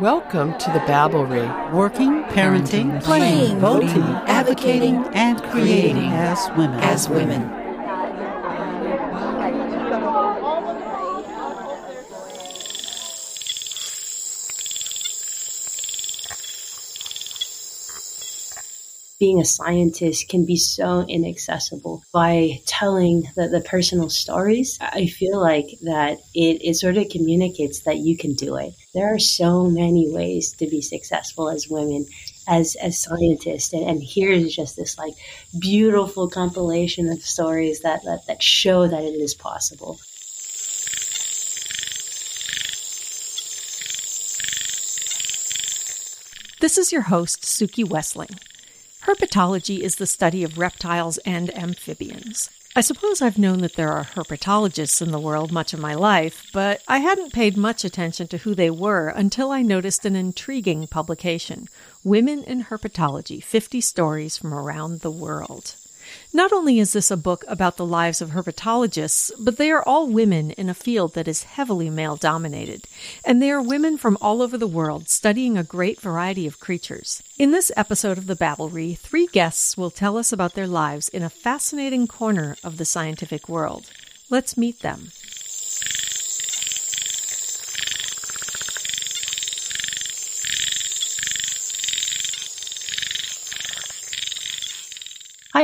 Welcome to the Babblery. Working, parenting, playing, voting, advocating, and creating as women. as women. Being a scientist can be so inaccessible by telling the, the personal stories. I feel like that it, it sort of communicates that you can do it. There are so many ways to be successful as women, as, as scientists. And, and here is just this like beautiful compilation of stories that, that, that show that it is possible. This is your host, Suki Wessling. Herpetology is the study of reptiles and amphibians. I suppose I've known that there are herpetologists in the world much of my life, but I hadn't paid much attention to who they were until I noticed an intriguing publication Women in Herpetology 50 Stories from Around the World. Not only is this a book about the lives of herpetologists, but they are all women in a field that is heavily male dominated. And they are women from all over the world studying a great variety of creatures. In this episode of the Babblery, three guests will tell us about their lives in a fascinating corner of the scientific world. Let's meet them.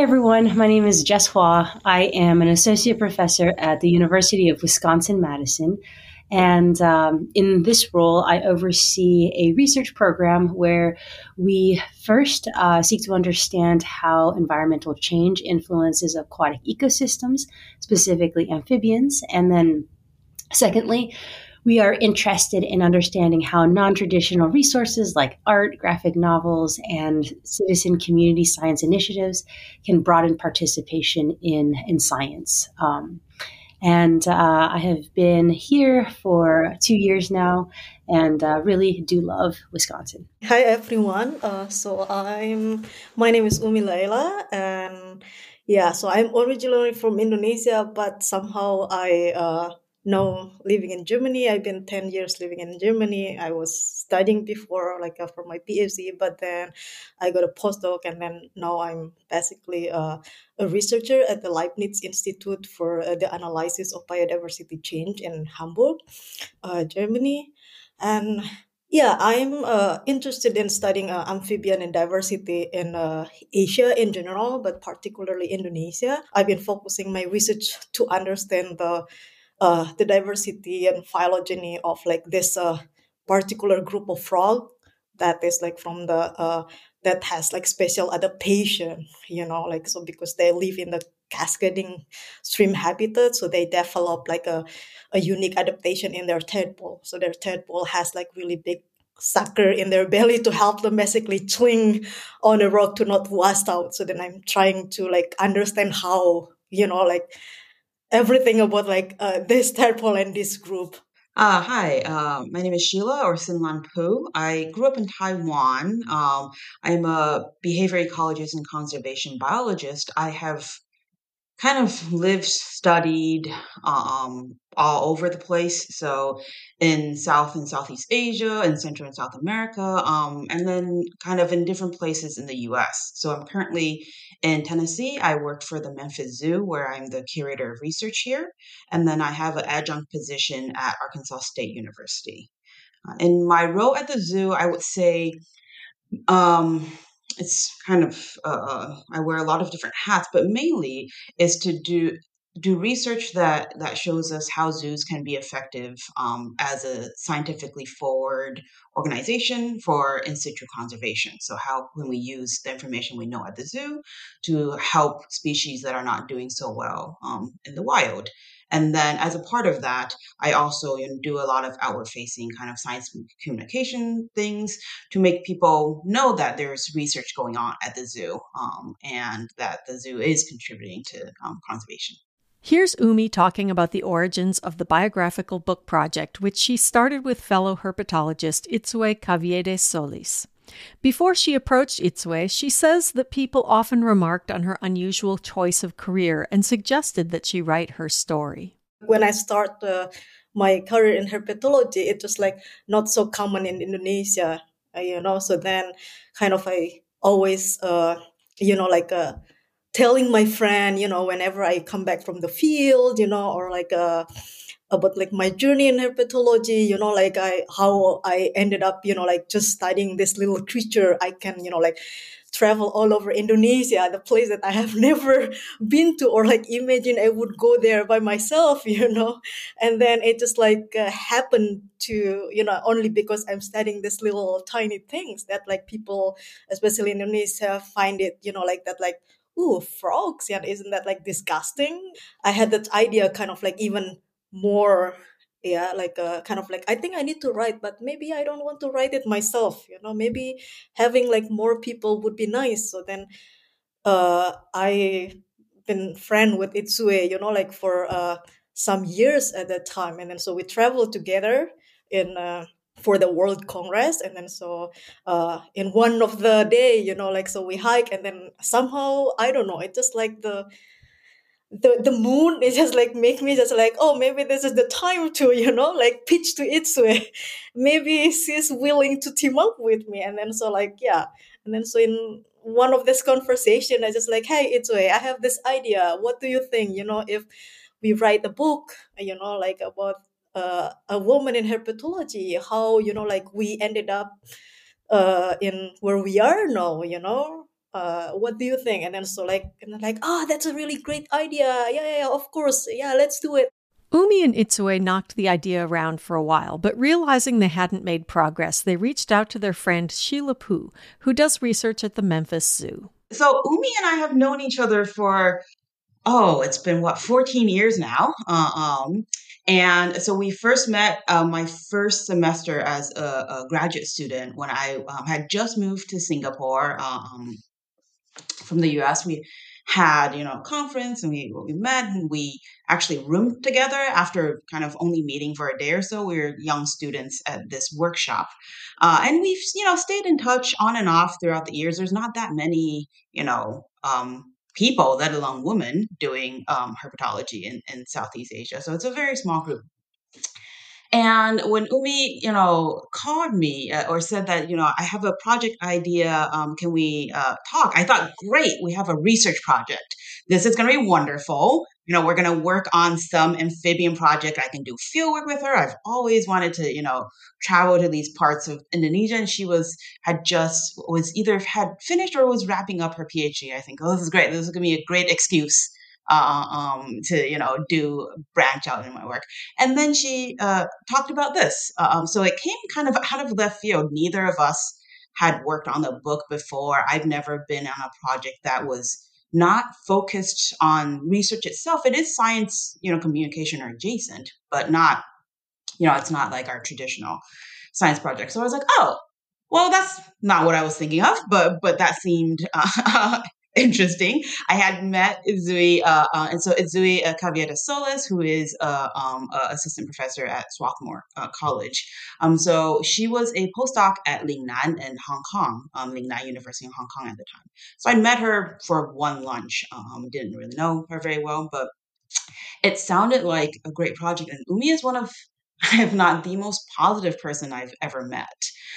Hi, everyone. My name is Jess Hua. I am an associate professor at the University of Wisconsin Madison. And um, in this role, I oversee a research program where we first uh, seek to understand how environmental change influences aquatic ecosystems, specifically amphibians. And then, secondly, we are interested in understanding how non traditional resources like art, graphic novels, and citizen community science initiatives can broaden participation in, in science. Um, and uh, I have been here for two years now and uh, really do love Wisconsin. Hi everyone. Uh, so I'm my name is Umi Laila and yeah, so I'm originally from Indonesia, but somehow I now living in Germany. I've been 10 years living in Germany. I was studying before, like uh, for my PhD, but then I got a postdoc, and then now I'm basically uh, a researcher at the Leibniz Institute for uh, the Analysis of Biodiversity Change in Hamburg, uh, Germany. And yeah, I'm uh, interested in studying uh, amphibian and diversity in uh, Asia in general, but particularly Indonesia. I've been focusing my research to understand the uh, the diversity and phylogeny of like this uh, particular group of frog that is like from the uh, that has like special adaptation you know like so because they live in the cascading stream habitat so they develop like a, a unique adaptation in their tadpole so their tadpole has like really big sucker in their belly to help them basically cling on a rock to not wash out. So then i'm trying to like understand how you know like everything about like uh, this tadpole and this group. Uh, hi, uh, my name is Sheila or Sinlan Poo. I grew up in Taiwan. Um, I'm a behavior ecologist and conservation biologist. I have kind of lived, studied um, all over the place. So in South and Southeast Asia, and Central and South America, um, and then kind of in different places in the US. So I'm currently in Tennessee. I work for the Memphis Zoo, where I'm the curator of research here. And then I have an adjunct position at Arkansas State University. Uh, in my role at the zoo, I would say um, it's kind of uh, I wear a lot of different hats, but mainly is to do do research that that shows us how zoos can be effective um, as a scientifically forward organization for in situ conservation. So how can we use the information we know at the zoo to help species that are not doing so well um, in the wild? And then as a part of that, I also do a lot of outward facing kind of science communication things to make people know that there's research going on at the zoo um, and that the zoo is contributing to um, conservation. Here's Umi talking about the origins of the biographical book project, which she started with fellow herpetologist Itzue Caviedes Solis. Before she approached Itzue, she says that people often remarked on her unusual choice of career and suggested that she write her story. When I start uh, my career in herpetology, it was like not so common in Indonesia, uh, you know. So then, kind of, I always, uh, you know, like uh, telling my friend, you know, whenever I come back from the field, you know, or like uh, about like my journey in herpetology, you know, like I how I ended up, you know, like just studying this little creature. I can, you know, like travel all over Indonesia, the place that I have never been to, or like imagine I would go there by myself, you know. And then it just like uh, happened to, you know, only because I'm studying this little tiny things that like people, especially in Indonesia, find it, you know, like that, like, ooh, frogs, yeah, isn't that like disgusting? I had that idea kind of like even more yeah like uh, kind of like i think i need to write but maybe i don't want to write it myself you know maybe having like more people would be nice so then uh i been friend with itzue you know like for uh some years at that time and then so we traveled together in uh for the world congress and then so uh in one of the day you know like so we hike and then somehow i don't know it just like the the the moon is just like make me just like oh maybe this is the time to you know like pitch to Itzue. Maybe she's willing to team up with me and then so like yeah. And then so in one of this conversation I just like hey Itzue I have this idea. What do you think? You know if we write a book you know like about uh, a woman in herpetology how you know like we ended up uh, in where we are now you know uh, what do you think? And then so like, and then like, oh, that's a really great idea. Yeah, yeah, yeah, of course. Yeah, let's do it. Umi and Itzue knocked the idea around for a while, but realizing they hadn't made progress, they reached out to their friend Sheila Poo, who does research at the Memphis Zoo. So Umi and I have known each other for, oh, it's been what, 14 years now. Uh, um, and so we first met uh, my first semester as a, a, graduate student when I um, had just moved to Singapore um, from the US. We had, you know, a conference and we we met and we actually roomed together after kind of only meeting for a day or so. We were young students at this workshop. Uh, and we've, you know, stayed in touch on and off throughout the years. There's not that many, you know, um, people, let alone women, doing um, herpetology in, in Southeast Asia. So it's a very small group. And when Umi, you know, called me uh, or said that, you know, I have a project idea, um, can we uh, talk? I thought, great, we have a research project. This is going to be wonderful. You know, we're going to work on some amphibian project. I can do field work with her. I've always wanted to, you know, travel to these parts of Indonesia. And she was, had just, was either had finished or was wrapping up her PhD. I think, oh, this is great. This is going to be a great excuse uh, um, to you know do branch out in my work. And then she uh, talked about this. Um, so it came kind of out of left field. Neither of us had worked on the book before. I've never been on a project that was not focused on research itself. It is science, you know, communication or adjacent, but not, you know, it's not like our traditional science project. So I was like, oh, well, that's not what I was thinking of, but but that seemed uh, interesting. I had met Itzue, uh, uh, and so Itzue uh, Caviedes Solis, who is uh, um, assistant professor at Swarthmore uh, College. Um, so she was a postdoc at Lingnan in Hong Kong, um, Lingnan University in Hong Kong at the time. So I met her for one lunch. Um, didn't really know her very well, but it sounded like a great project. And Umi is one of if not the most positive person I've ever met.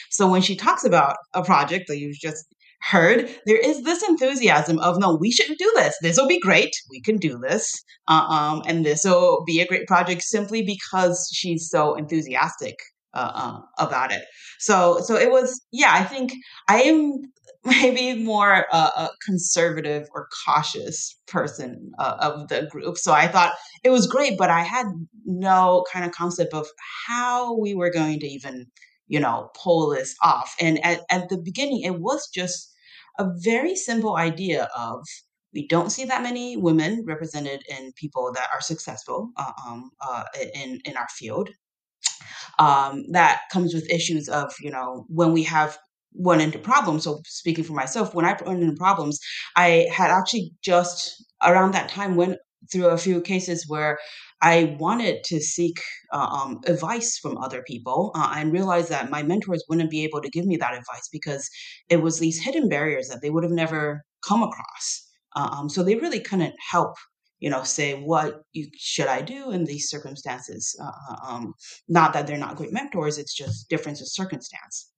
So when she talks about a project that you've just heard, there is this enthusiasm of, no, we shouldn't do this. This will be great. We can do this. Um, and this will be a great project simply because she's so enthusiastic uh, uh, about it. So, so it was, yeah, I think I am maybe more uh, a conservative or cautious person uh, of the group. So I thought it was great, but I had no kind of concept of how we were going to even, you know, pull this off. And at, at the beginning, it was just a very simple idea of we don't see that many women represented in people that are successful uh, um, uh, in in our field. Um, that comes with issues of you know when we have run into problems. So speaking for myself, when I run into problems, I had actually just around that time went through a few cases where I wanted to seek uh, um, advice from other people uh, and realized that my mentors wouldn't be able to give me that advice because it was these hidden barriers that they would have never come across. Uh, um, so they really couldn't help, you know, say what you, should I do in these circumstances. Uh, uh, um, not that they're not great mentors; it's just difference of circumstance.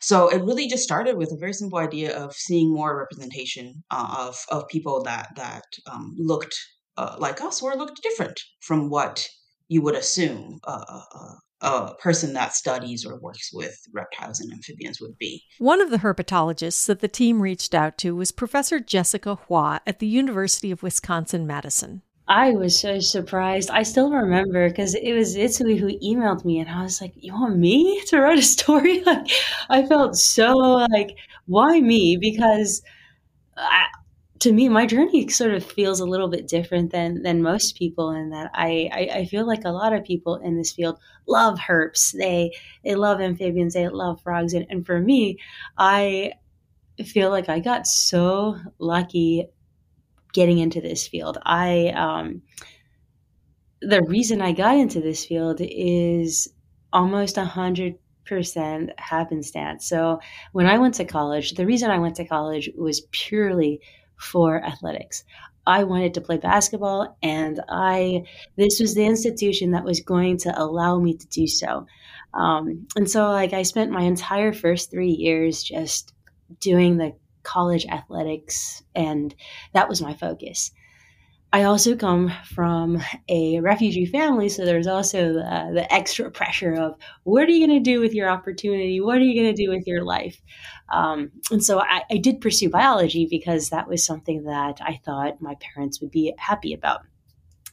So it really just started with a very simple idea of seeing more representation uh, of of people that that um, looked uh, like us or looked different from what you would assume a, a, a, person that studies or works with reptiles and amphibians would be. One of the herpetologists that the team reached out to was Professor Jessica Hua at the University of Wisconsin Madison. I was so surprised. I still remember because it was Itzue who emailed me, and I was like, "You want me to write a story?" Like, I felt so like, "Why me?" Because I, to me, my journey sort of feels a little bit different than than most people in that I, I, I feel like a lot of people in this field love herps. They they love amphibians. They love frogs. And, and for me, I feel like I got so lucky getting into this field. I um, the reason I got into this field is almost a hundred percent happenstance. So when I went to college, the reason I went to college was purely for athletics. I wanted to play basketball and I this was the institution that was going to allow me to do so. Um, and so like I spent my entire first 3 years just doing the college athletics and that was my focus. I also come from a refugee family, so there's also the, the extra pressure of what are you going to do with your opportunity? What are you going to do with your life? Um, and so I, I did pursue biology because that was something that I thought my parents would be happy about.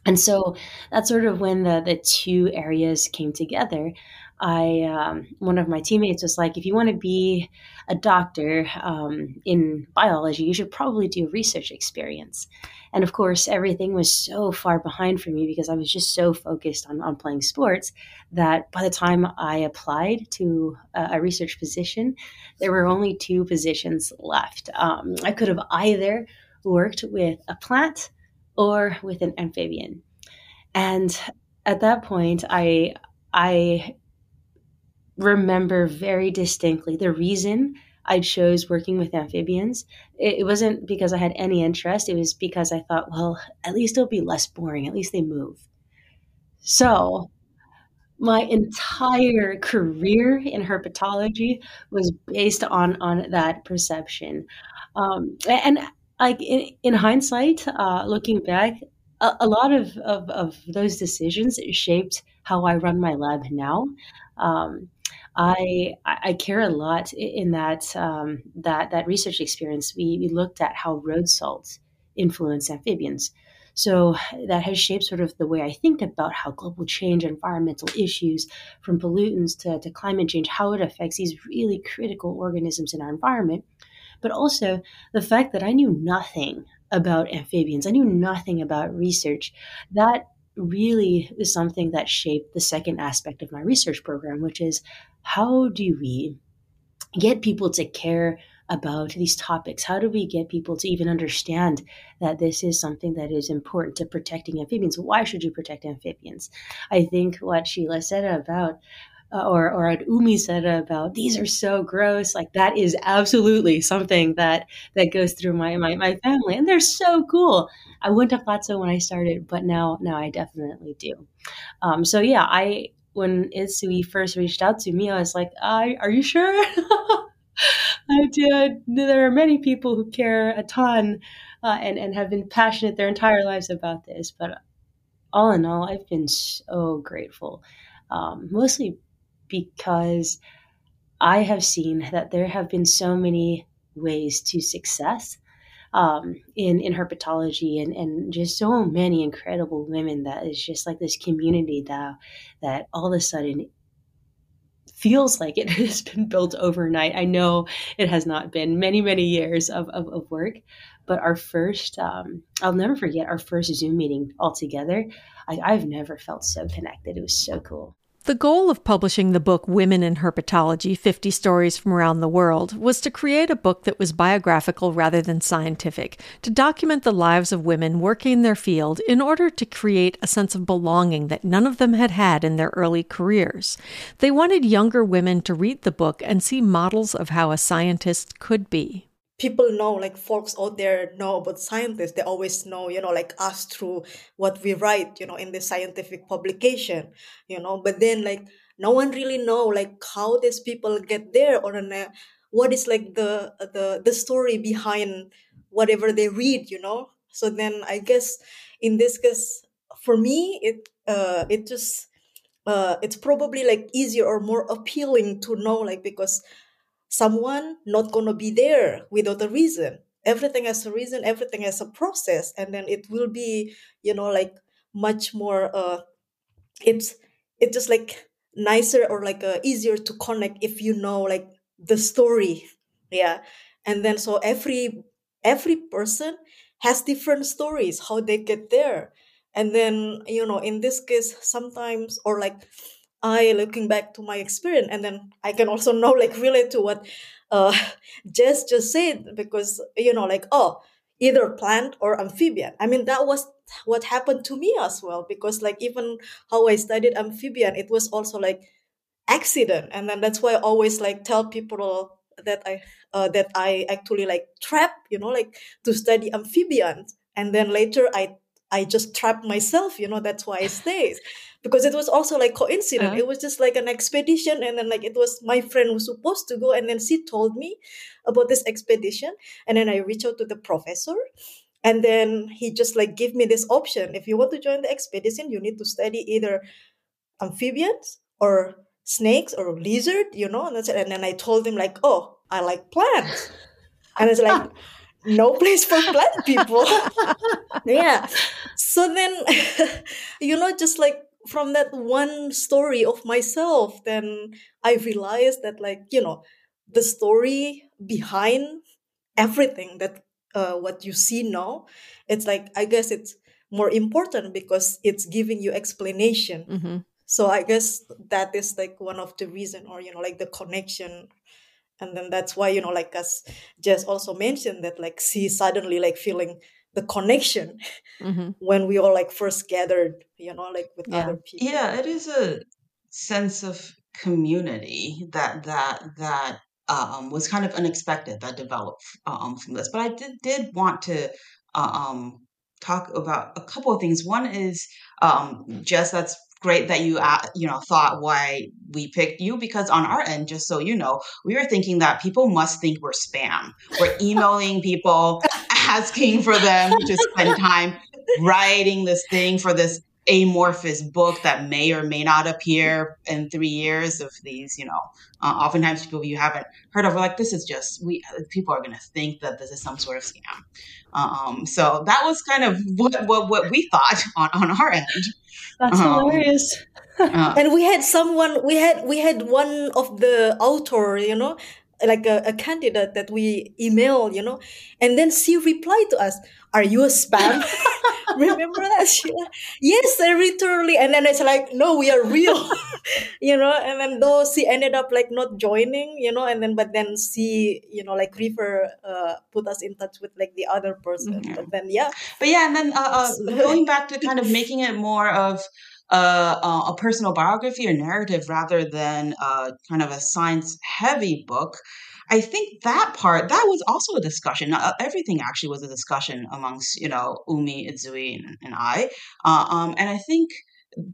And so that's sort of when the, the two areas came together. I um, one of my teammates was like, if you want to be a doctor um, in biology, you should probably do a research experience. And of course, everything was so far behind for me because I was just so focused on, on playing sports that by the time I applied to a, a research position, there were only two positions left. Um, I could have either worked with a plant or with an amphibian. And at that point, I I remember very distinctly the reason I chose working with amphibians. It, it, wasn't because I had any interest. It was because I thought, well, at least it'll be less boring. At least they move. So my entire career in herpetology was based on on that perception. Um, and like in, in hindsight, uh, looking back, a, a lot of, of, of, those decisions shaped how I run my lab now. Um, I I care a lot in that um, that that research experience. We, we looked at how road salts influence amphibians. So that has shaped sort of the way I think about how global change, environmental issues, from pollutants to, to climate change, how it affects these really critical organisms in our environment. But also the fact that I knew nothing about amphibians, I knew nothing about research. That really is something that shaped the second aspect of my research program, which is how do we get people to care about these topics? How do we get people to even understand that this is something that is important to protecting amphibians? Why should you protect amphibians? I think what Sheila said about uh, or or what Umi said about these are so gross. Like that is absolutely something that that goes through my my, my family, and they're so cool. I wouldn't have thought so when I started, but now now I definitely do. Um, so yeah, I when Itzue first reached out to me, I was like, "Are you sure?" I did. There are many people who care a ton uh, and and have been passionate their entire lives about this, but all in all, I've been so grateful. Um, mostly because I have seen that there have been so many ways to success um, in in herpetology and, and just so many incredible women that is just like this community that that all of a sudden feels like it has been built overnight. I know it has not been many, many years of, of, of work, but our first, um, I'll never forget our first Zoom meeting all together. I, I've never felt so connected. It was so cool. The goal of publishing the book Women in Herpetology 50 Stories from Around the World was to create a book that was biographical rather than scientific, to document the lives of women working in their field in order to create a sense of belonging that none of them had had in their early careers. They wanted younger women to read the book and see models of how a scientist could be people know like folks out there know about scientists they always know you know like us through what we write you know in the scientific publication you know. But then like no one really know like how these people get there or uh, what is like the the the story behind whatever they read you know. So then i guess in this case for me it uh it just uh it's probably like easier or more appealing to know like because someone not to be there without a reason. Everything has a reason everything has a process and then it will be you know like much more uh it's it's just like nicer or like uh, easier to connect if you know like the story. Yeah. And then so every every person has different stories how they get there. And then you know in this case sometimes or like I looking back to my experience, and then I can also now like relate to what uh, Jess just said because you know like oh either plant or amphibian. I mean that was what happened to me as well because like even how I studied amphibian, it was also like accident, and then that's why I always like tell people that I uh, that I actually like trap you know like to study amphibians, and then later I I just trapped myself, you know, that's why I stayed. because it was also like coincidence. Uh-huh. It was just like an expedition and then like it was my friend was supposed to go and then she told me about this expedition and then I reached out to the professor and then he just like give me this option. If you want to join the expedition, you need to study either amphibians or snakes or lizard, you know, and that's it. And then I told him like, oh, I like plants. And it's like no place for plant people. yeah. So then, you know, just like from that one story of myself, then I realized that, like, you know, the story behind everything that uh, what you see now, it's like, I guess it's more important because it's giving you explanation. Mm-hmm. So I guess that is like one of the reason or, you know, like the connection and then that's why you know like as jess also mentioned that like she suddenly like feeling the connection mm-hmm. when we all like first gathered you know like with yeah. other people yeah it is a sense of community that that that um, was kind of unexpected that developed um, from this but i did did want to uh, um, talk about a couple of things one is um, jess that's great that you uh, you know thought why we picked you because on our end just so you know we were thinking that people must think we're spam. We're emailing people asking for them to spend time writing this thing for this amorphous book that may or may not appear in three years of these you know uh, oftentimes people you haven't heard of are like this is just we people are going to think that this is some sort of scam um, so that was kind of what, what, what we thought on, on our end that's um, hilarious. Uh, and we had someone, we had we had one of the author, you know, like a, a candidate that we email, you know, and then she replied to us, "Are you a spam?" Remember that? She, yes, I literally. And then it's like, no, we are real, you know. And then though she ended up like not joining, you know, and then but then she, you know, like refer uh, put us in touch with like the other person. Mm-hmm. But then yeah, but yeah, and then uh, uh, going back to kind of making it more of uh, a personal biography or narrative rather than uh, kind of a science heavy book. I think that part that was also a discussion. Uh, everything actually was a discussion amongst you know Umi, Itzue, and, and I. Uh, um, and I think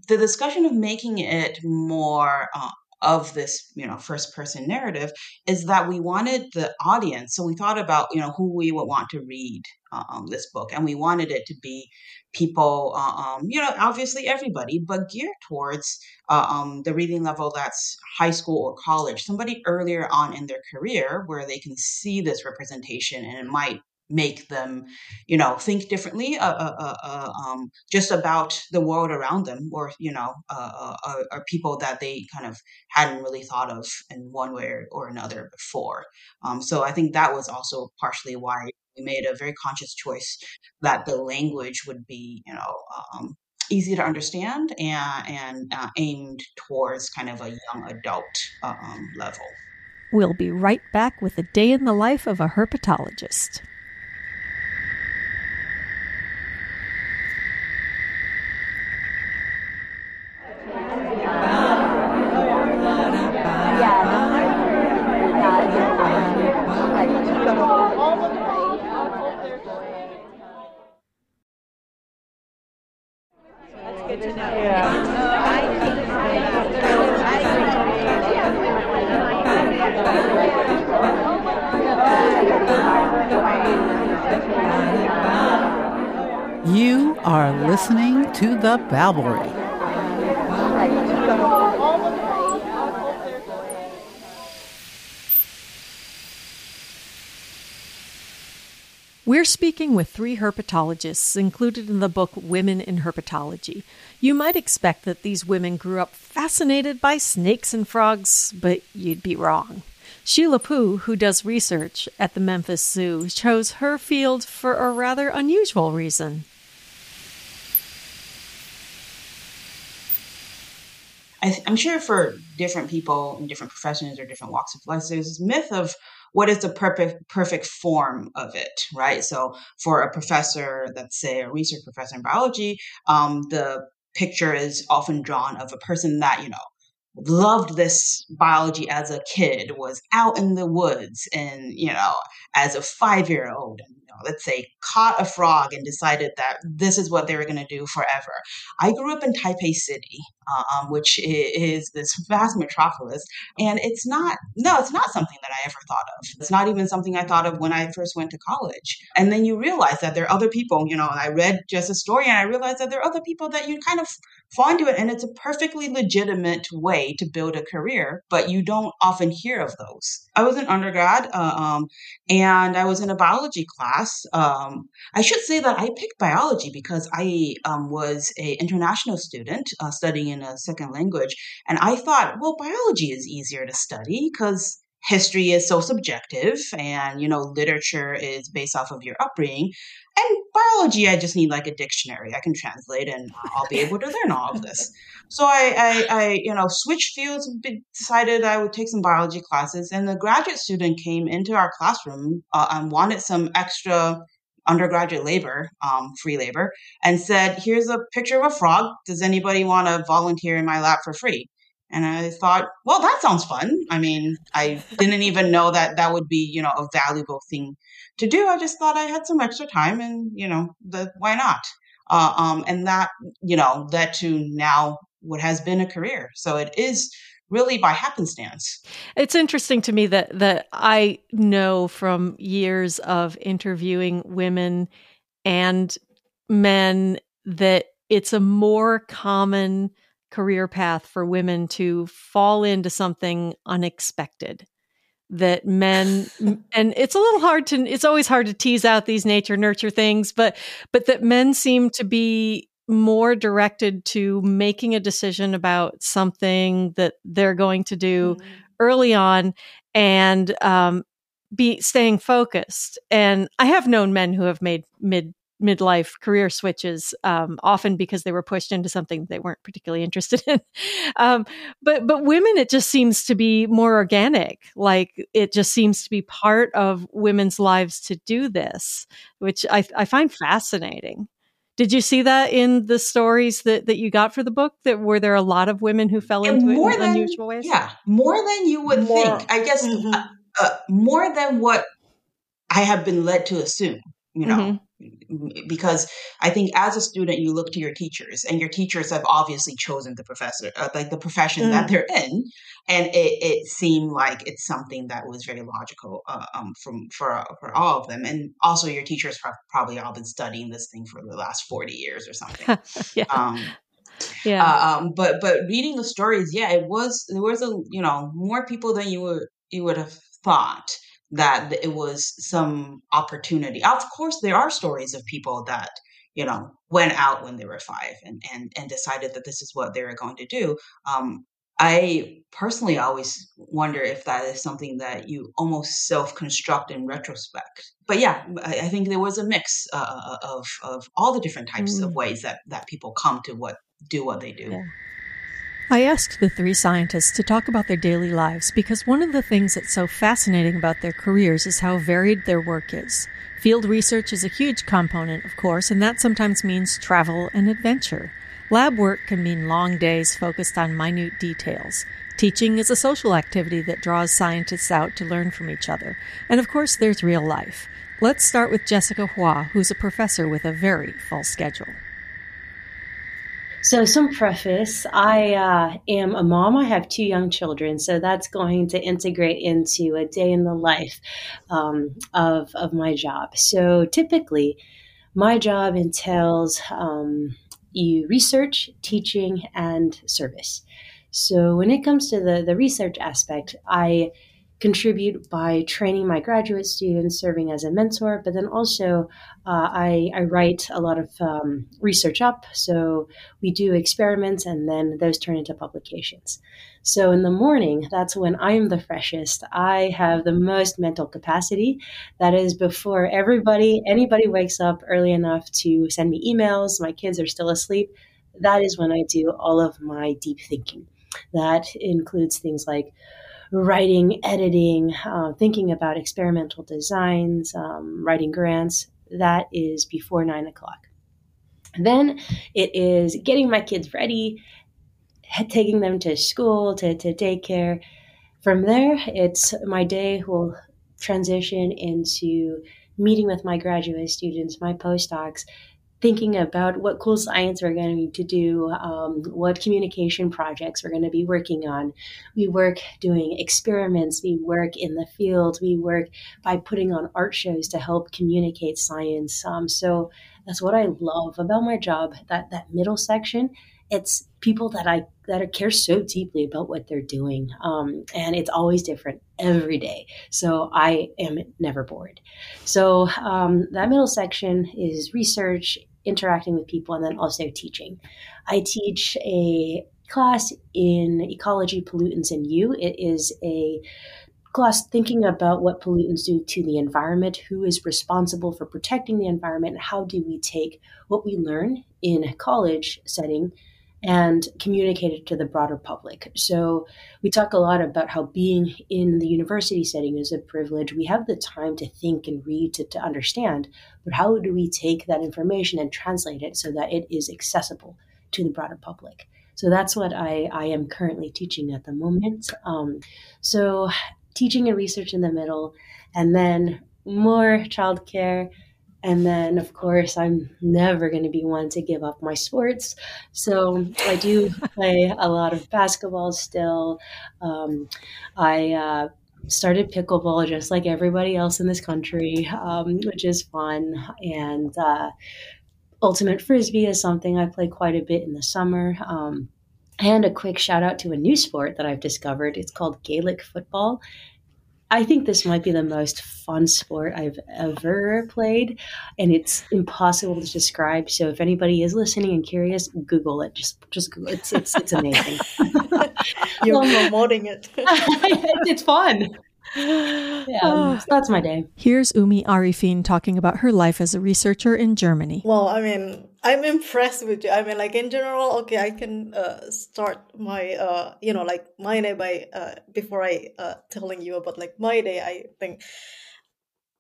the discussion of making it more uh, of this you know first person narrative is that we wanted the audience so we thought about you know who we would want to read um, this book and we wanted it to be people, uh, um, you know, obviously everybody, but geared towards uh, um, the reading level that's high school or college, somebody earlier on in their career where they can see this representation and it might make them, you know, think differently uh, uh, uh, uh um, just about the world around them or, you know, are people that they kind of hadn't really thought of in one way or another before. Um, so I think that was also partially why we made a very conscious choice that the language would be, you know, um, easy to understand and, and uh, aimed towards kind of a young adult uh, um, level. We'll be right back with a day in the life of a herpetologist. Speaking with three herpetologists included in the book Women in Herpetology. You might expect that these women grew up fascinated by snakes and frogs, but you'd be wrong. Sheila Poo, who does research at the Memphis Zoo, chose her field for a rather unusual reason. I am sure for different people in different professions or different walks of life, there's this myth of what is the perfect perfect form of it, right? So for a professor, let's say a research professor in biology, um, the picture is often drawn of a person that you know loved this biology as a kid, was out in the woods, and you know, as a five year old, let's say, caught a frog and decided that this is what they were going to do forever. I grew up in Taipei City, um, which is this vast metropolis, and it's not, no, it's not something that I ever thought of. It's not even something I thought of when I first went to college. And then you realize that there are other people, you know, I read just a story and I realized that there are other people that you kind of fall into it, and it's a perfectly legitimate way to build a career, but you don't often hear of those. I was an undergrad, uh, um, and I was in a biology class. Um, I should say that I picked biology because I um, was an international student uh, studying in a second language, and I thought, well, biology is easier to study because history is so subjective and you know literature is based off of your upbringing. And biology i just need like a dictionary. I can translate and i'll be able to learn all of this. So i i, I you know switched fields decided i would take some biology classes and the graduate student came into our classroom uh, and wanted some extra undergraduate labor um, free labor and said here's a picture of a frog. Does anybody want to volunteer in my lab for free and I thought, well, that sounds fun. I mean, I didn't even know that that would be, you know, a valuable thing to do. I just thought I had some extra time and, you know, the, why not? Uh, um, and that, you know, led to now what has been a career. So it is really by happenstance. It's interesting to me that that I know from years of interviewing women and men that it's a more common career path for women to fall into something unexpected that men and it's a little hard to it's always hard to tease out these nature nurture things but but that men seem to be more directed to making a decision about something that they're going to do mm-hmm. early on and um, be staying focused and i have known men who have made mid midlife career switches, um, often because they were pushed into something they weren't particularly interested in. um, but but women, it just seems to be more organic. Like it just seems to be part of women's lives to do this, which I, I find fascinating. Did you see that in the stories that, that you got for the book? That were there a lot of women who fell into more it in than, unusual ways? Yeah, more than you would more. think. I guess mm-hmm. uh, uh, more than what I have been led to assume. You know, mm-hmm because I think as a student you look to your teachers and your teachers have obviously chosen the professor uh, like the profession mm. that they're in and it, it seemed like it's something that was very logical uh, um, from for for all of them and also your teachers have probably all been studying this thing for the last 40 years or something yeah. Um, yeah. Uh, um, but but reading the stories yeah it was there was a you know more people than you would you would have thought that it was some opportunity. Of course, there are stories of people that you know went out when they were five and and and decided that this is what they were going to do. Um, I personally always wonder if that is something that you almost self-construct in retrospect. But yeah, I, I think there was a mix uh, uh of of all the different types mm. of ways that that people come to what do what they do. Yeah. I asked the three scientists to talk about their daily lives because one of the things that's so fascinating about their careers is how varied their work is. Field research is a huge component, of course, and that sometimes means travel and adventure. Lab work can mean long days focused on minute details. Teaching is a social activity that draws scientists out to learn from each other. And of course, there's real life. Let's start with Jessica Hua, who's a professor with a very full schedule. So, some preface I uh, am a mom. I have two young children, so that's going to integrate into a day in the life um, of, of my job. So, typically, my job entails um, research, teaching, and service. So, when it comes to the, the research aspect, I contribute by training my graduate students, serving as a mentor, but then also uh, I, I, write a lot of um, research up. So we do experiments and then those turn into publications. So in the morning, that's when I'm the freshest. I have the most mental capacity. That is before everybody, anybody wakes up early enough to send me emails. My kids are still asleep. That is when I do all of my deep thinking. That includes things like writing, editing, uh, thinking about experimental designs, um, writing grants. That is before nine o'clock. Then it is getting my kids ready, taking them to school, to, to daycare. From there, it's my day will transition into meeting with my graduate students, my postdocs, thinking about what cool science we're going to do, um, what communication projects we're going to be working on. We work doing experiments, we work in the field, we work by putting on art shows to help communicate science. Um, so that's what I love about my job. That that middle section, it's people that I that care so deeply about what they're doing, um, and it's always different every day. So I am never bored. So um, that middle section is research interacting with people, and then also teaching. I teach a class in ecology, pollutants, and you. It is a class thinking about what pollutants do to the environment, who is responsible for protecting the environment, and how do we take what we learn in a college setting and communicate it to the broader public. So we talk a lot about how being in the university setting is a privilege. We have the time to think and read to, to understand, but how do we take that information and translate it so that it is accessible to the broader public? So that's what I, I am currently teaching at the moment. Um, so teaching and research in the middle, and then more childcare and then, of course, I'm never going to be one to give up my sports. So I do play a lot of basketball still. Um, I uh, started pickleball just like everybody else in this country, um, which is fun. And uh, ultimate frisbee is something I play quite a bit in the summer. Um, and a quick shout out to a new sport that I've discovered. It's called Gaelic football. I think this might be the most fun sport I've ever played, and it's impossible to describe. So if anybody is listening and curious, Google it. Just just Google it. It's it's, it's amazing. You're promoting it. it's fun yeah, oh. so that's my day. Here's Umi Arifin talking about her life as a researcher in Germany. Well, I mean, I'm impressed with you. I mean, like in general, okay, I can uh, start my, uh, you know, like my day by uh, before I uh, telling you about like my day. I think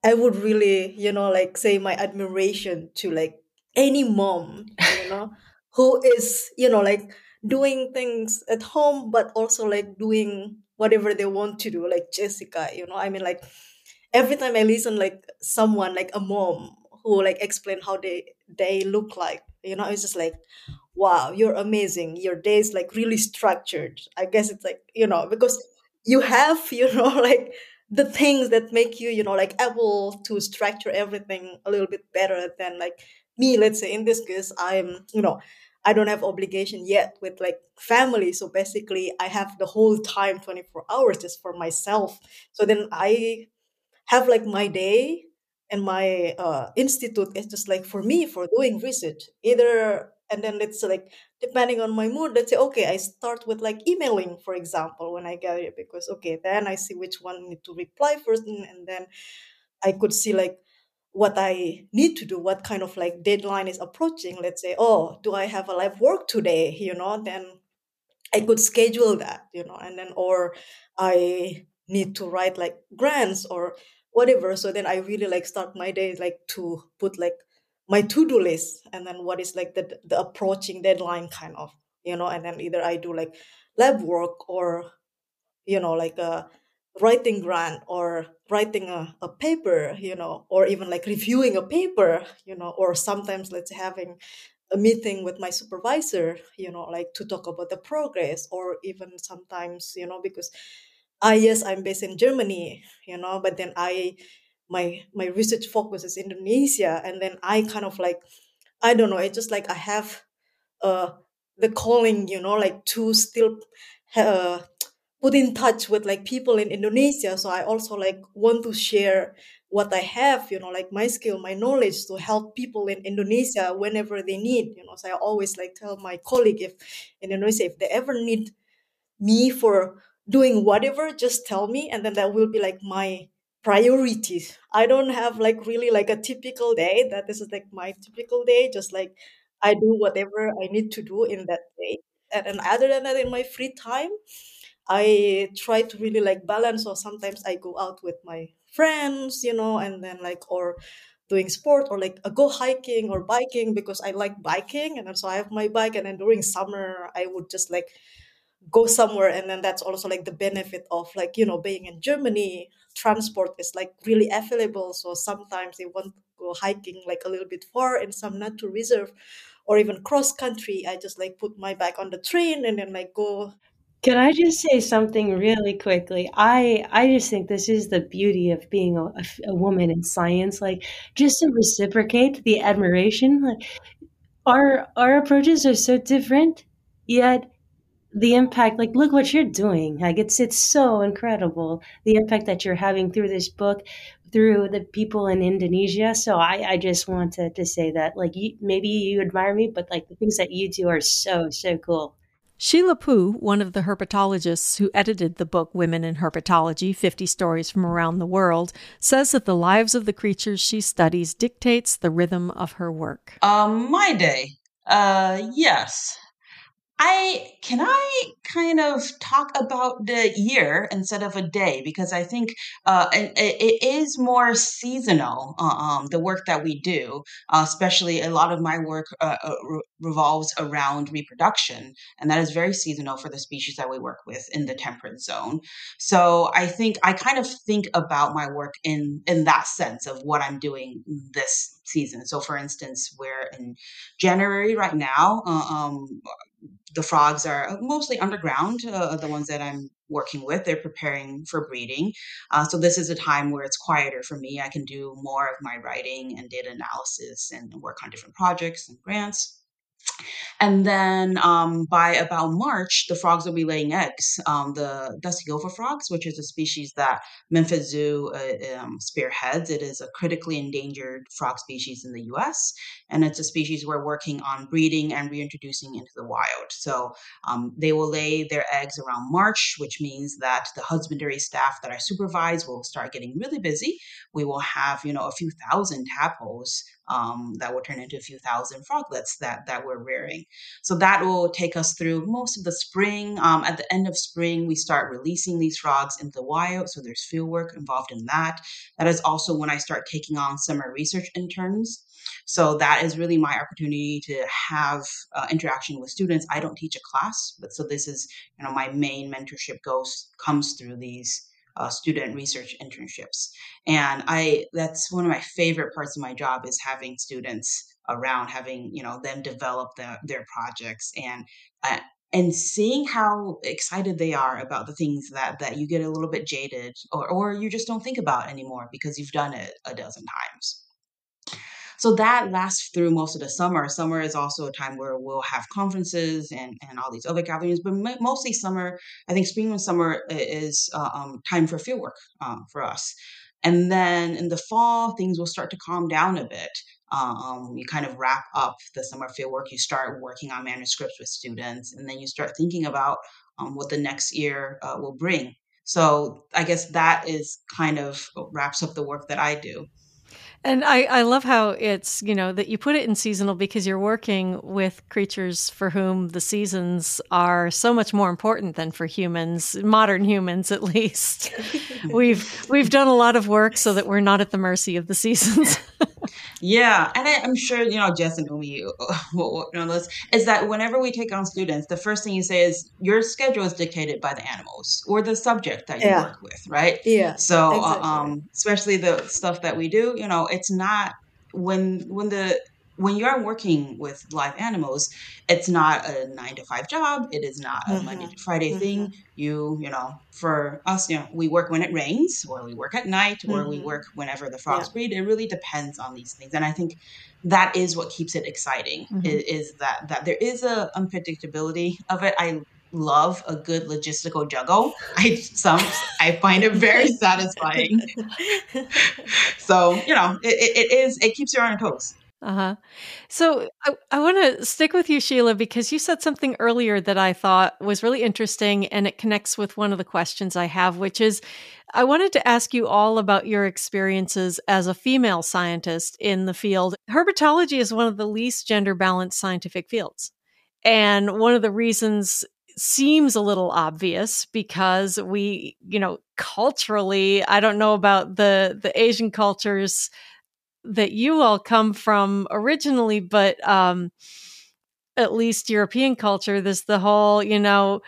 I would really, you know, like say my admiration to like any mom, you know, who is, you know, like doing things at home, but also like doing whatever they want to do like jessica you know i mean like every time i listen like someone like a mom who like explain how they they look like you know it's just like wow you're amazing your day is like really structured i guess it's like you know because you have you know like the things that make you you know like able to structure everything a little bit better than like me let's say in this case i'm you know I don't have obligation yet with like family. So basically, I have the whole time, 24 hours just for myself. So then I have like my day and my uh, institute is just like for me for doing research. Either and then it's like depending on my mood let's say okay i start with like emailing for example when i get it because okay then i see which one need to reply first and, then i could see like what i need to do what kind of like deadline is approaching let's say oh do i have a live work today you know then i could schedule that you know and then or i need to write like grants or whatever. So then i really like start my day like to put like my to-do list and then what is like the the approaching deadline kind of you know and then either i do like lab work or you know like a writing grant or writing a, a paper you know or even like reviewing a paper you know or sometimes let's having a meeting with my supervisor you know like to talk about the progress or even sometimes you know because I yes i'm based in germany you know but then i my my research focus is Indonesia, and then I kind of like I don't know. It's just like I have uh the calling, you know, like to still uh, put in touch with like people in Indonesia. So I also like want to share what I have, you know, like my skill, my knowledge to help people in Indonesia whenever they need. You know, so I always like tell my colleague if in Indonesia if they ever need me for doing whatever, just tell me, and then that will be like my priorities. I don't have like really like a typical day that this is like my typical day, just like I do whatever I need to do in that day. And, and other than that, in my free time, I try to really like balance, or sometimes I go out with my friends, you know, and then like, or doing sport or like uh, go hiking or biking because I like biking. And so I have my bike. And then during summer, I would just like go somewhere. And then that's also like the benefit of like, you know, being in Germany, transport is like really available. So sometimes they want to go hiking like a little bit far in some nature reserve or even cross country. I just like put my bike on the train and then like go can I just say something really quickly? I I just think this is the beauty of being a, a, woman in science. Like, just to reciprocate the admiration. Like, our our approaches are so different, yet the impact like look what you're doing like it's it's so incredible the impact that you're having through this book through the people in indonesia so i i just wanted to say that like you, maybe you admire me but like the things that you do are so so cool Sheila Poo, one of the herpetologists who edited the book Women in Herpetology 50 Stories from Around the World, says that the lives of the creatures she studies dictates the rhythm of her work. Um, my day. Uh, yes. I can I kind of talk about the year instead of a day because I think uh, it, it is more seasonal. Uh, um, the work that we do, uh, especially a lot of my work uh, uh, re- revolves around reproduction, and that is very seasonal for the species that we work with in the temperate zone. So I think I kind of think about my work in in that sense of what I'm doing this season. So, for instance, we're in January right now. Uh, um, the frogs are mostly underground, uh, the ones that I'm working with. They're preparing for breeding. Uh, so this is a time where it's quieter for me. I can do more of my writing and data analysis and work on different projects and grants. And then um, by about March, the frogs will be laying eggs. Um, the dusty gopher frogs, which is a species that Memphis Zoo uh, um, spearheads, it is a critically endangered frog species in the US. And it's a species we're working on breeding and reintroducing into the wild. So um, they will lay their eggs around March, which means that the husbandry staff that I supervise will start getting really busy. We will have, you know, a few thousand tadpoles um, that will turn into a few thousand froglets that, that we're rearing. So that will take us through most of the spring. Um, at the end of spring, we start releasing these frogs into the wild. So there's field work involved in that. That is also when I start taking on summer research interns. So that is really my opportunity to have uh, interaction with students. I don't teach a class, but so this is, you know, my main mentorship goes comes through these uh, student research internships. And I that's one of my favorite parts of my job is having students around, having you know them develop the, their projects and. Uh, and seeing how excited they are about the things that that you get a little bit jaded or or you just don't think about anymore because you've done it a dozen times. So that lasts through most of the summer. Summer is also a time where we'll have conferences and, and all these other gatherings, but mostly summer, I think spring and summer is uh, um, time for fieldwork um, for us. And then in the fall, things will start to calm down a bit. um, you kind of wrap up the summer field work. You start working on manuscripts with students, and then you start thinking about um, what the next year uh, will bring. So I guess that is kind of wraps up the work that I do. And I, I love how it's, you know, that you put it in seasonal because you're working with creatures for whom the seasons are so much more important than for humans, modern humans at least. we've we've done a lot of work so that we're not at the mercy of the seasons. Yeah, and I, am sure you know Jess and Umi will know this is that whenever we take on students, the first thing you say is your schedule is dictated by the animals or the subject that you yeah. work with, right? Yeah. So, uh, exactly. um, especially the stuff that we do, you know, it's not when when the when you're working with live animals, it's not a nine to five job. It is not a mm-hmm. Monday to Friday mm-hmm. thing. You, you know, for us, you know, we work when it rains, or we work at night, or mm-hmm. we work whenever the frogs yeah. breed. It really depends on these things, and I think that is what keeps it exciting. Mm-hmm. Is, is that that there is a unpredictability of it. I love a good logistical juggle. I some I find it very satisfying. so you know, it, it, it is it keeps you on your toes. Uh-huh. So I, I want to stick with you, Sheila, because you said something earlier that I thought was really interesting and it connects with one of the questions I have, which is I wanted to ask you all about your experiences as a female scientist in the field. Herpetology is one of the least gender balanced scientific fields. And one of the reasons seems a little obvious because we, you know, culturally, I don't know about the the Asian cultures that you all come from originally, but um, at least European culture, this the whole, you know,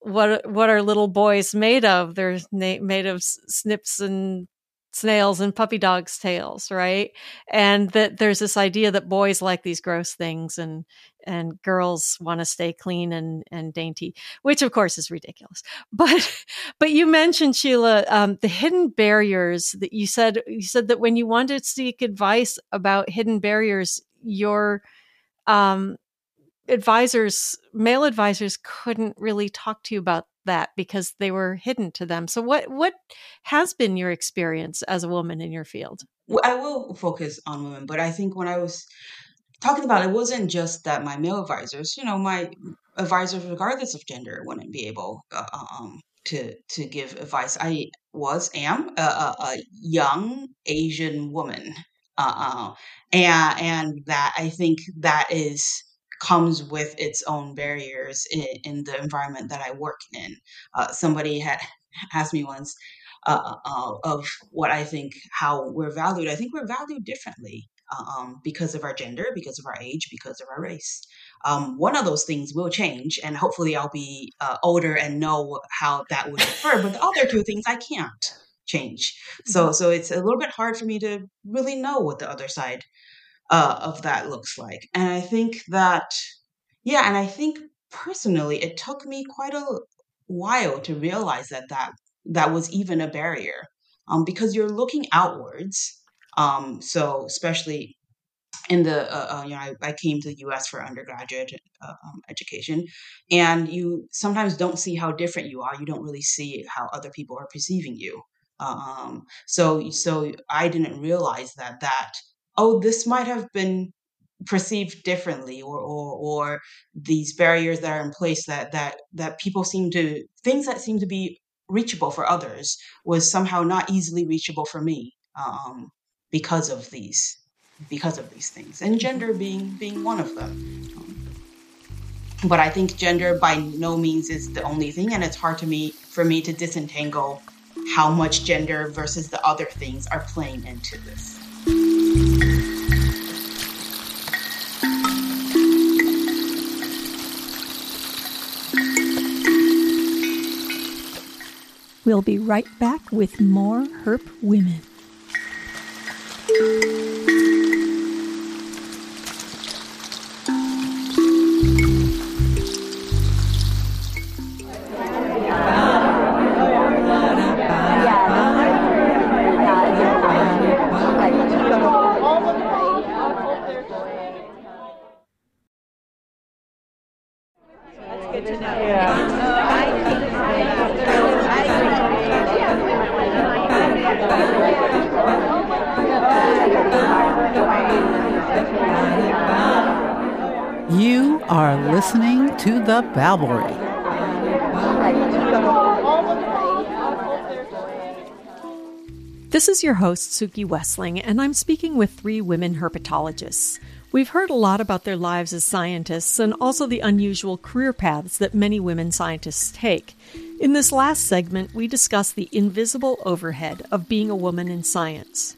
what what are little boys made of? They're na- made of snips and snails and puppy dogs' tails, right? And that there's this idea that boys like these gross things and and girls want to stay clean and and dainty, which of course is ridiculous. But but you mentioned Sheila um, the hidden barriers that you said you said that when you wanted to seek advice about hidden barriers, your um, advisors, male advisors, couldn't really talk to you about that because they were hidden to them. So what what has been your experience as a woman in your field? I will focus on women, but I think when I was talking about it, it wasn't just that my male advisors, you know, my advisors, regardless of gender, wouldn't be able uh, uh um, to to give advice. I was am a, a, a young Asian woman, uh, uh, and and that I think that is comes with its own barriers in, in the environment that I work in. Uh, somebody had asked me once uh, uh, of what I think how we're valued. I think we're valued differently um, because of our gender, because of our age, because of our race. Um, one of those things will change, and hopefully, I'll be uh, older and know how that would differ. but the other two things I can't change. So, mm-hmm. so it's a little bit hard for me to really know what the other side uh, of that looks like. And I think that, yeah, and I think personally, it took me quite a while to realize that that that was even a barrier, um, because you're looking outwards. Um, so especially in the uh, uh, you know I, I, came to the U.S. for undergraduate uh, um, education, and you sometimes don't see how different you are. You don't really see how other people are perceiving you. Um, so so I didn't realize that that oh, this might have been perceived differently or, or or these barriers that are in place that that that people seem to things that seem to be reachable for others was somehow not easily reachable for me um, because of these because of these things and gender being being one of them. Um, but i think gender by no means is the only thing and it's hard to me for me to disentangle how much gender versus the other things are playing into this We'll be right back with more Herp Women. You are listening to the Babblery. This is your host, Suki Wessling, and I'm speaking with three women herpetologists. We've heard a lot about their lives as scientists and also the unusual career paths that many women scientists take. In this last segment, we discuss the invisible overhead of being a woman in science.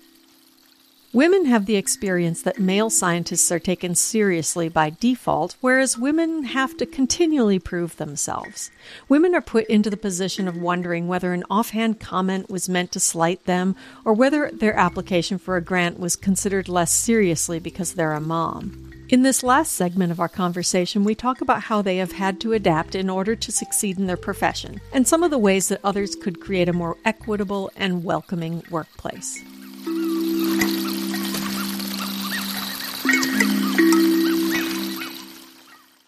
Women have the experience that male scientists are taken seriously by default, whereas women have to continually prove themselves. Women are put into the position of wondering whether an offhand comment was meant to slight them or whether their application for a grant was considered less seriously because they're a mom. In this last segment of our conversation, we talk about how they have had to adapt in order to succeed in their profession and some of the ways that others could create a more equitable and welcoming workplace.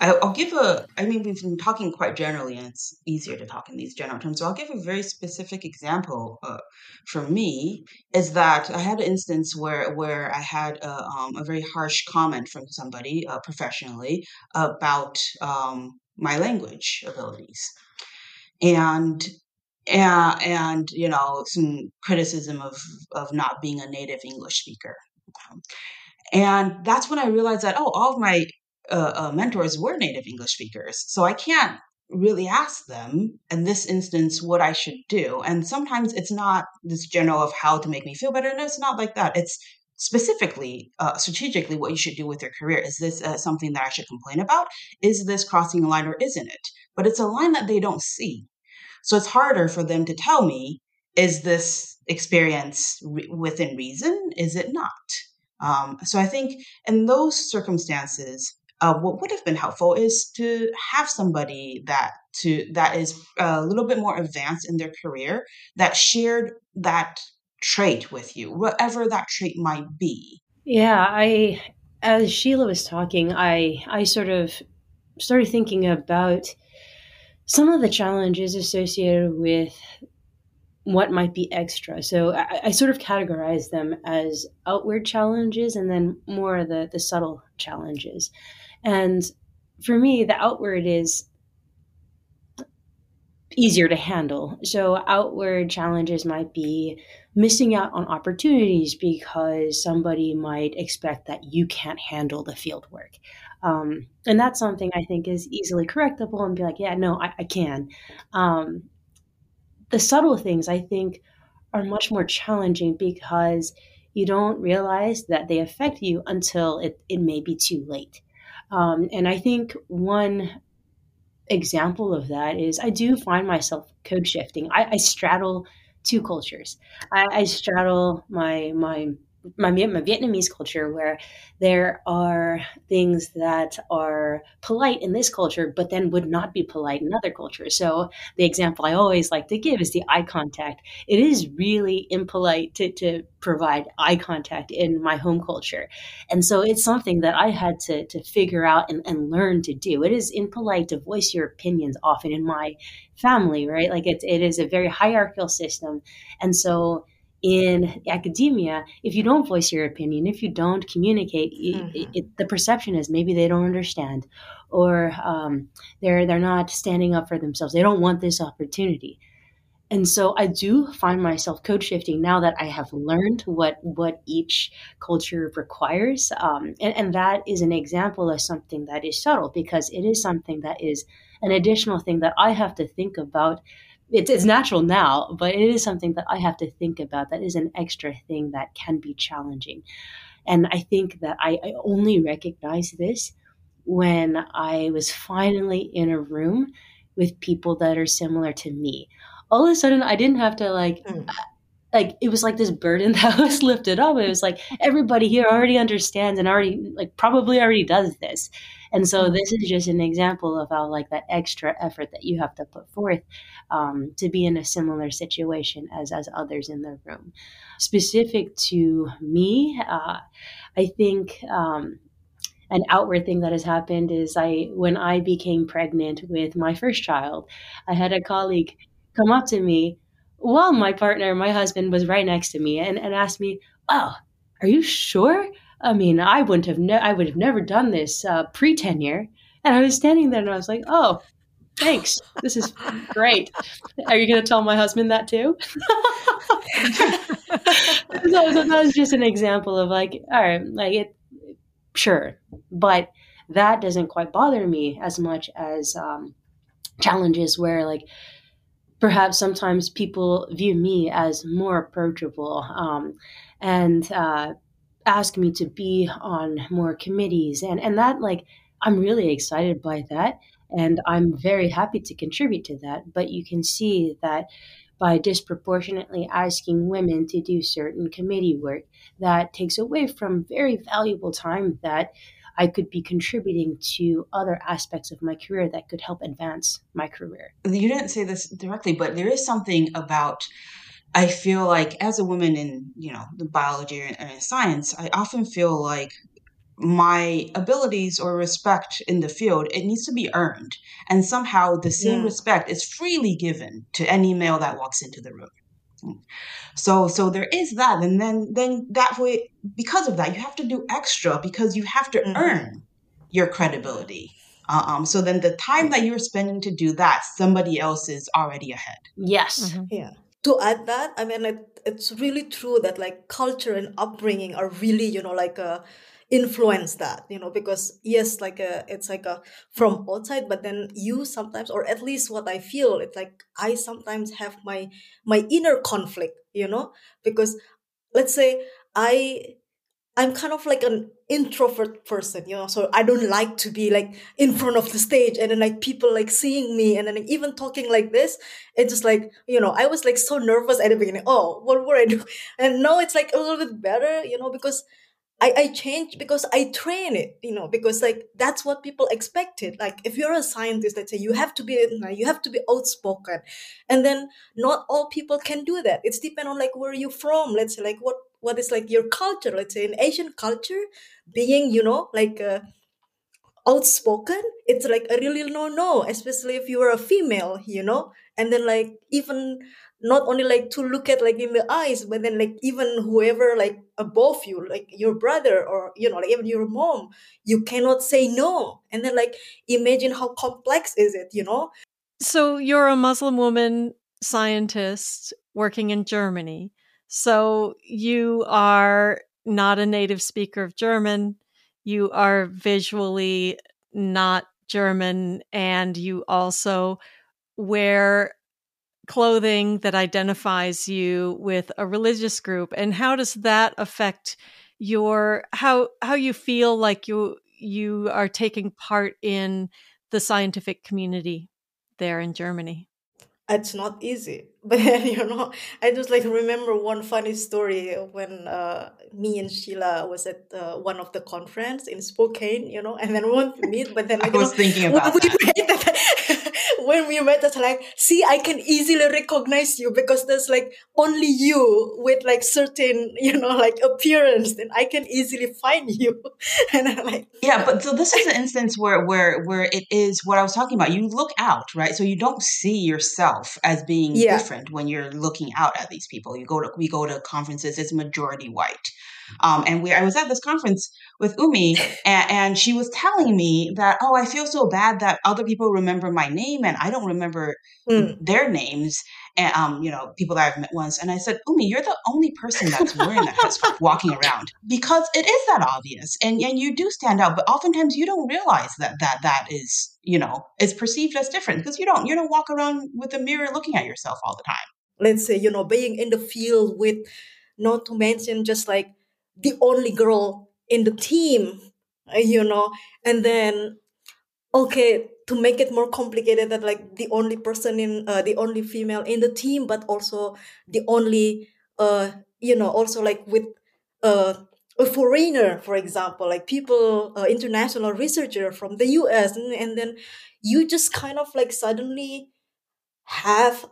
I'll give a, I mean, we've been talking quite generally, and it's easier to talk in these general terms. So I'll give a very specific example uh, for me is that I had an instance where where I had a, um, a very harsh comment from somebody uh, professionally about um, my language abilities, and and, and you know some criticism of of not being a native English speaker. And that's when I realized that, oh, all of my uh, uh, mentors were native English speakers. So I can't really ask them in this instance what I should do. And sometimes it's not this general of how to make me feel better. No, it's not like that. It's specifically, uh, strategically, what you should do with your career. Is this uh, something that I should complain about? Is this crossing a line or isn't it? But it's a line that they don't see. So it's harder for them to tell me, is this experience re- within reason? Is it not? Um, so I think in those circumstances, uh, what would have been helpful is to have somebody that to that is a little bit more advanced in their career that shared that trait with you, whatever that trait might be. Yeah, I as Sheila was talking, I I sort of started thinking about some of the challenges associated with what might be extra. So I, I, sort of categorize them as outward challenges and then more the the subtle challenges. And for me, the outward is easier to handle. So outward challenges might be missing out on opportunities because somebody might expect that you can't handle the field work. Um, and that's something I think is easily correctable and be like, yeah, no, I, I can. Um, the subtle things I think are much more challenging because you don't realize that they affect you until it, it may be too late. Um, and I think one example of that is I do find myself code shifting. I, I straddle two cultures. I, I straddle my my my, my Vietnamese culture where there are things that are polite in this culture, but then would not be polite in other cultures. So the example I always like to give is the eye contact. It is really impolite to, to provide eye contact in my home culture. And so it's something that I had to, to figure out and, and learn to do. It is impolite to voice your opinions often in my family, right? Like it, it is a very hierarchical system. And so in academia, if you don't voice your opinion, if you don't communicate, mm-hmm. it, it, the perception is maybe they don't understand, or um, they're they're not standing up for themselves. They don't want this opportunity, and so I do find myself code shifting now that I have learned what what each culture requires, um, and, and that is an example of something that is subtle because it is something that is an additional thing that I have to think about it's, it's natural now, but it is something that I have to think about. That is an extra thing that can be challenging. And I think that I, I only recognize this when I was finally in a room with people that are similar to me. All of a sudden, I didn't have to like, mm. like it was like this burden that was lifted up. It was like everybody here already understands and already like probably already does this. And so mm. this is just an example of how like that extra effort that you have to put forth um, to be in a similar situation as as others in the room. Specific to me, uh, I think. Um, an outward thing that has happened is I when I became pregnant with my first child, I had a colleague come up to me while my partner, my husband, was right next to me and, and asked me, Wow, are you sure? I mean, I wouldn't have, ne- I would have never done this uh, pre tenure. And I was standing there and I was like, oh, thanks. This is great. Are you going to tell my husband that too? so, so that was just an example of like, all right, like it, sure. But that doesn't quite bother me as much as um, challenges where like perhaps sometimes people view me as more approachable um, and uh, ask me to be on more committees and and that like i'm really excited by that and i'm very happy to contribute to that but you can see that by disproportionately asking women to do certain committee work that takes away from very valuable time that I could be contributing to other aspects of my career that could help advance my career. You didn't say this directly, but there is something about I feel like as a woman in, you know, the biology and science, I often feel like my abilities or respect in the field it needs to be earned. And somehow the same yeah. respect is freely given to any male that walks into the room. So so there is that. And then then that way because of that you have to do extra because you have to mm-hmm. earn your credibility. Um, so then the time that you're spending to do that somebody else is already ahead. Yes. Mm-hmm. yeah to add that i mean it, it's really true that like culture and upbringing are really you know like a influence that you know because yes like a, it's like a from outside but then you sometimes or at least what i feel it's like i sometimes have my my inner conflict you know because let's say i i'm kind of like an introvert person you know? So i don't like to be like in front of the stage and then like people like seeing me and then even talking like this it's just like you know i was like so nervous at the beginning. Oh what would i do? And now it's like a little bit better you know because I, I changed because I train it, you know, because like that's what people expected. Like if you're a scientist, let's say you have to be you have to be outspoken. And then not all people can do that. It's depend on like where you're from. Let's say like what what is like your culture. Let's say in Asian culture, being, you know, like uh, outspoken, it's like a really no no, especially if you are a female, you know. And then like even not only like to look at like in the eyes but then like even whoever like above you like your brother or you know like even your mom you cannot say no. And then like imagine how complex is it you know? So you're a muslim woman scientist working in germany. So you are not a native speaker of german. You are visually not german and you also wear clothing that identifies you with a religious group and how does that affect your how how you feel like you you are taking part in the scientific community there in Germany it's not easy but you know i just like remember one funny story when uh, me and sheila was at uh, one of the conference in spokane you know and then we want to meet but then like, i was know, thinking about that. when we met it's like see i can easily recognize you because there's like only you with like certain you know like appearance then i can easily find you. And i'm like yeah but so this is an instance where where where it is what i was talking about. You look out right? So you don't see yourself as being yeah. different when you're looking out at these people. You go to we go to conferences it's majority white um, and we, I was at this conference with Umi, and, and, she was telling me that, oh, I feel so bad that other people remember my name and I don't remember mm. their names. And, um, you know, people that I've met once. And I said, Umi, you're the only person that's wearing that headscarf walking around because it is that obvious. And, and you do stand out, but oftentimes you don't realize that, that that is, you know, is perceived as different because you don't, you don't walk around with a mirror looking at yourself all the time. Let's say, you know, being in the field with, not to mention just like the only girl in the team, you know, and then okay to make it more complicated that like the only person in uh, the only female in the team but also the only uh you know also like with uh a foreigner for example like people uh, international researcher from the us and, and then you just kind of like suddenly have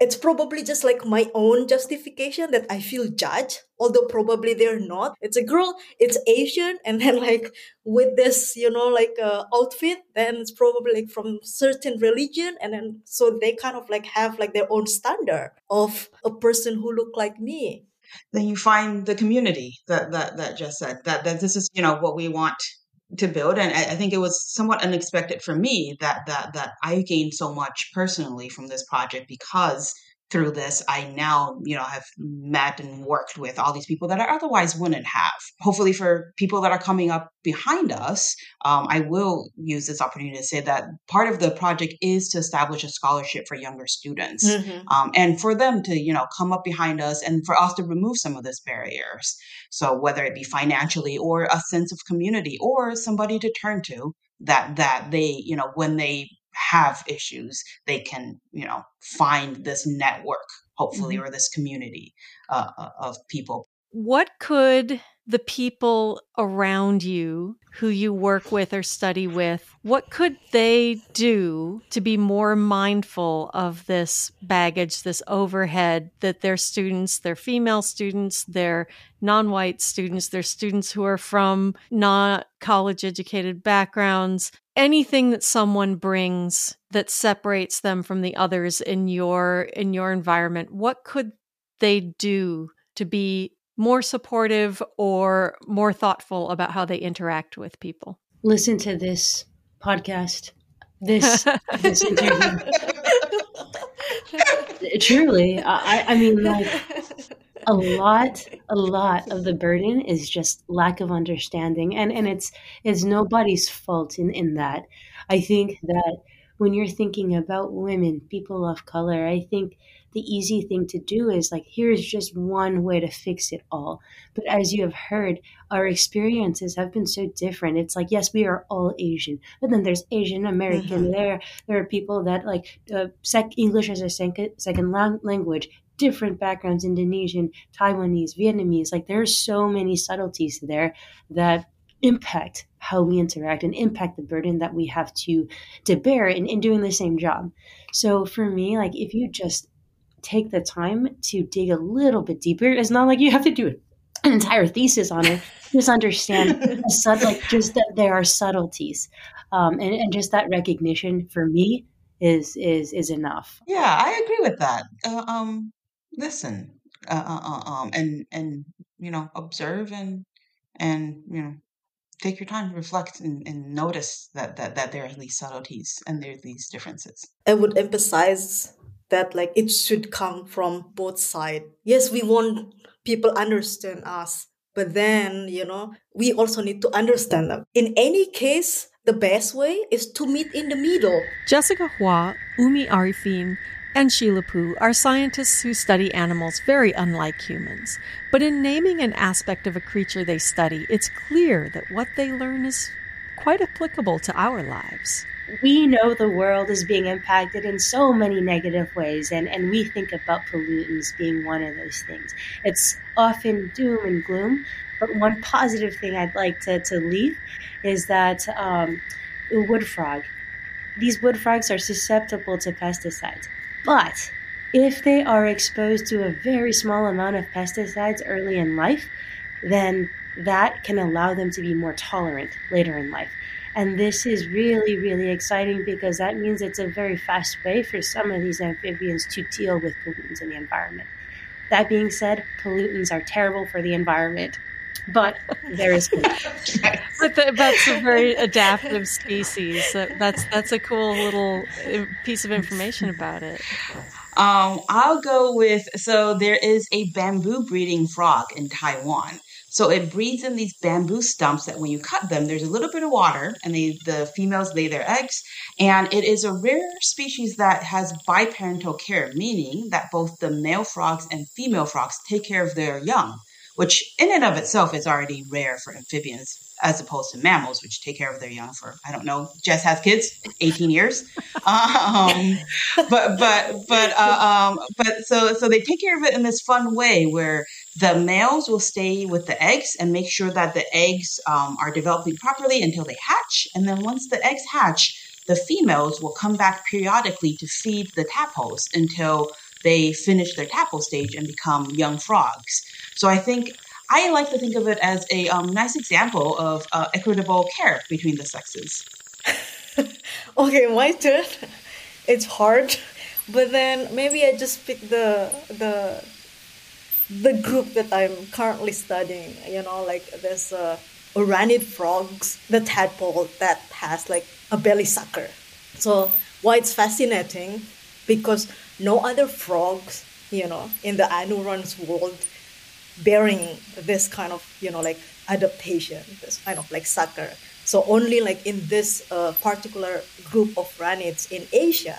it's probably just like my own justification that I feel judged, although probably they're not. It's a girl, it's Asian, and then like with this, you know, like uh, outfit, then it's probably like from certain religion, and then so they kind of like have like their own standard of a person who look like me. then you find the community that that that just said that that this is you know what we want to build and I, I think it was somewhat unexpected for me that that that i gained so much personally from this project because through this, I now, you know, have met and worked with all these people that I otherwise wouldn't have. Hopefully, for people that are coming up behind us, um, I will use this opportunity to say that part of the project is to establish a scholarship for younger students mm-hmm. um, and for them to, you know, come up behind us and for us to remove some of these barriers. So, whether it be financially or a sense of community or somebody to turn to that that they you know when they have issues, they can, you know, find this network, hopefully, mm-hmm. or this community uh, uh of people. What could the people around you who you work with or study with, what could they do to be more mindful of this baggage, this overhead that their students, their female students, their non white students, their students who are from not college educated backgrounds, anything that someone brings that separates them from the others in your in your environment what could they do to be more supportive or more thoughtful about how they interact with people? Listen to this podcast. This this interview. Truly i i mean like a lot a lot of the burden is just lack of understanding and and it's it's nobody's fault in in that. I think that when you're thinking about women people of color i think the easy thing to do is like here's just one way to fix it all. But as you have heard our experiences have been so different. It's like yes we are all asian but then there's asian american. Mm-hmm. there there are people that like uh, sec- english as a second second language different backgrounds Indonesian, Taiwanese, Vietnamese. Like there are so many subtleties there that impact how we interact and impact the burden that we have to to bear in, in doing the same job. So for me, like if you just take the time to dig a little bit deeper, it's not like you have to do an entire thesis on it. Just understand sub- like just that there are subtleties. Um, and, and just that recognition for me is is is enough. Yeah, I agree with that. Uh, um, listen uh, uh, uh, um, and and you know observe and and you know take your time to reflect and, and notice that, that that there are these subtleties and there are these differences. I would emphasize that like it should come from both sides yes we want people understand us but then you know we also need to understand them. In any case the best way is to meet in the middle. Jessica hua umi arifin and Sheila Poo are scientists who study animals very unlike humans. But in naming an aspect of a creature they study, it's clear that what they learn is quite applicable to our lives. We know the world is being impacted in so many negative ways, and, and we think about pollutants being one of those things. It's often doom and gloom, but one positive thing I'd like to, to leave is that um, wood frog, these wood frogs are susceptible to pesticides. But if they are exposed to a very small amount of pesticides early in life, then that can allow them to be more tolerant later in life. And this is really, really exciting because that means it's a very fast way for some of these amphibians to deal with pollutants in the environment. That being said, pollutants are terrible for the environment but there is but the, that's a very adaptive species. That's that's a cool little uh, piece of information about it. Um, I'll go with so there is a bamboo breeding frog in Taiwan. So it breeds in these bamboo stumps that when you cut them, there's a little bit of water, and they, the females lay their eggs. And it is a rare species that has biparental care, meaning that both the male frogs and female frogs take care of their young which in and of itself is already rare for amphibians as opposed to mammals, which take care of their young for I don't know. Jess has kids, eighteen years, um, but but but uh, um, but so so they take care of it in this fun way where the males will stay with the eggs and make sure that the eggs um, are developing properly until they hatch, and then once the eggs hatch, the females will come back periodically to feed the tadpoles until they finish their tadpole stage and become young frogs. So I think I like to think of it as a um, nice example of uh, equitable care between the sexes. okay, my turn. It's hard, but then maybe I just pick the the the group that I'm currently studying, you know, like there's uh, oranid frogs, the tadpole that has like a belly sucker. So why it's fascinating because no other frogs, you know, in the Anurans world bearing this kind of, you know, like adaptation, this kind of like sucker. So only like in this uh, particular group of ranids in Asia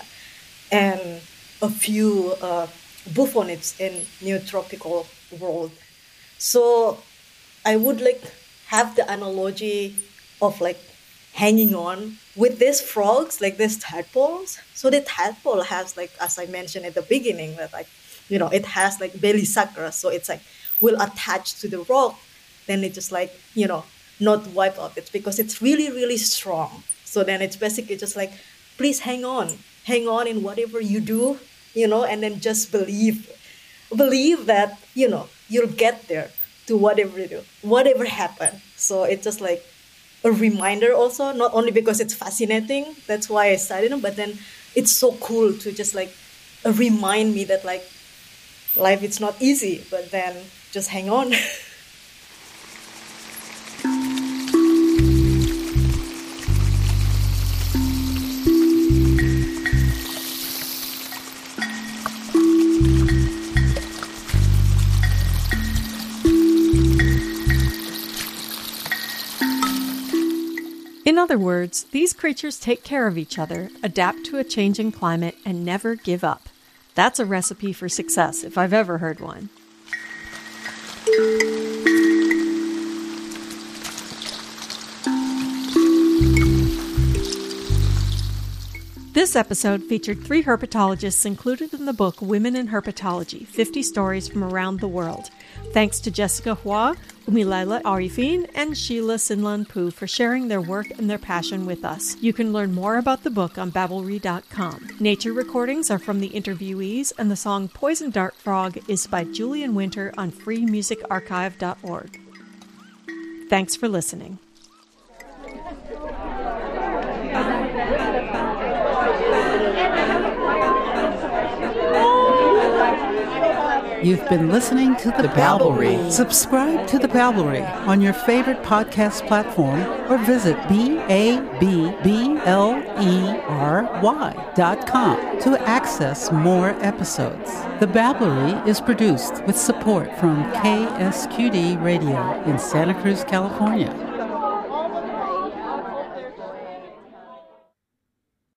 and a few uh, bufonids in neotropical world. So I would like have the analogy of like hanging on with these frogs, like these tadpoles. So the tadpole has like, as I mentioned at the beginning, that like, you know, it has like belly sucker. So it's like will attach to the rock, then it just like, you know, not wipe off it because it's really, really strong. So then it's basically just like, please hang on, hang on in whatever you do, you know, and then just believe, believe that, you know, you'll get there to whatever you do, whatever happen. So it's just like a reminder also, not only because it's fascinating, that's why I studied it, but then it's so cool to just like remind me that like life it's not easy, but then just hang on. In other words, these creatures take care of each other, adapt to a changing climate, and never give up. That's a recipe for success if I've ever heard one. This episode featured three herpetologists included in the book Women in Herpetology 50 Stories from Around the World. Thanks to Jessica Hua, Umilaila Arifin, and Sheila Sinlan Poo for sharing their work and their passion with us. You can learn more about the book on Babblery.com. Nature recordings are from the interviewees, and the song Poison Dart Frog is by Julian Winter on freemusicarchive.org. Thanks for listening. You've been listening to The, The Babblery. Subscribe to The Babblery on your favorite podcast platform or visit B-A-B-B-L-E-R-Y dot com to access more episodes. The Babblery is produced with support from KSQD Radio in Santa Cruz, California.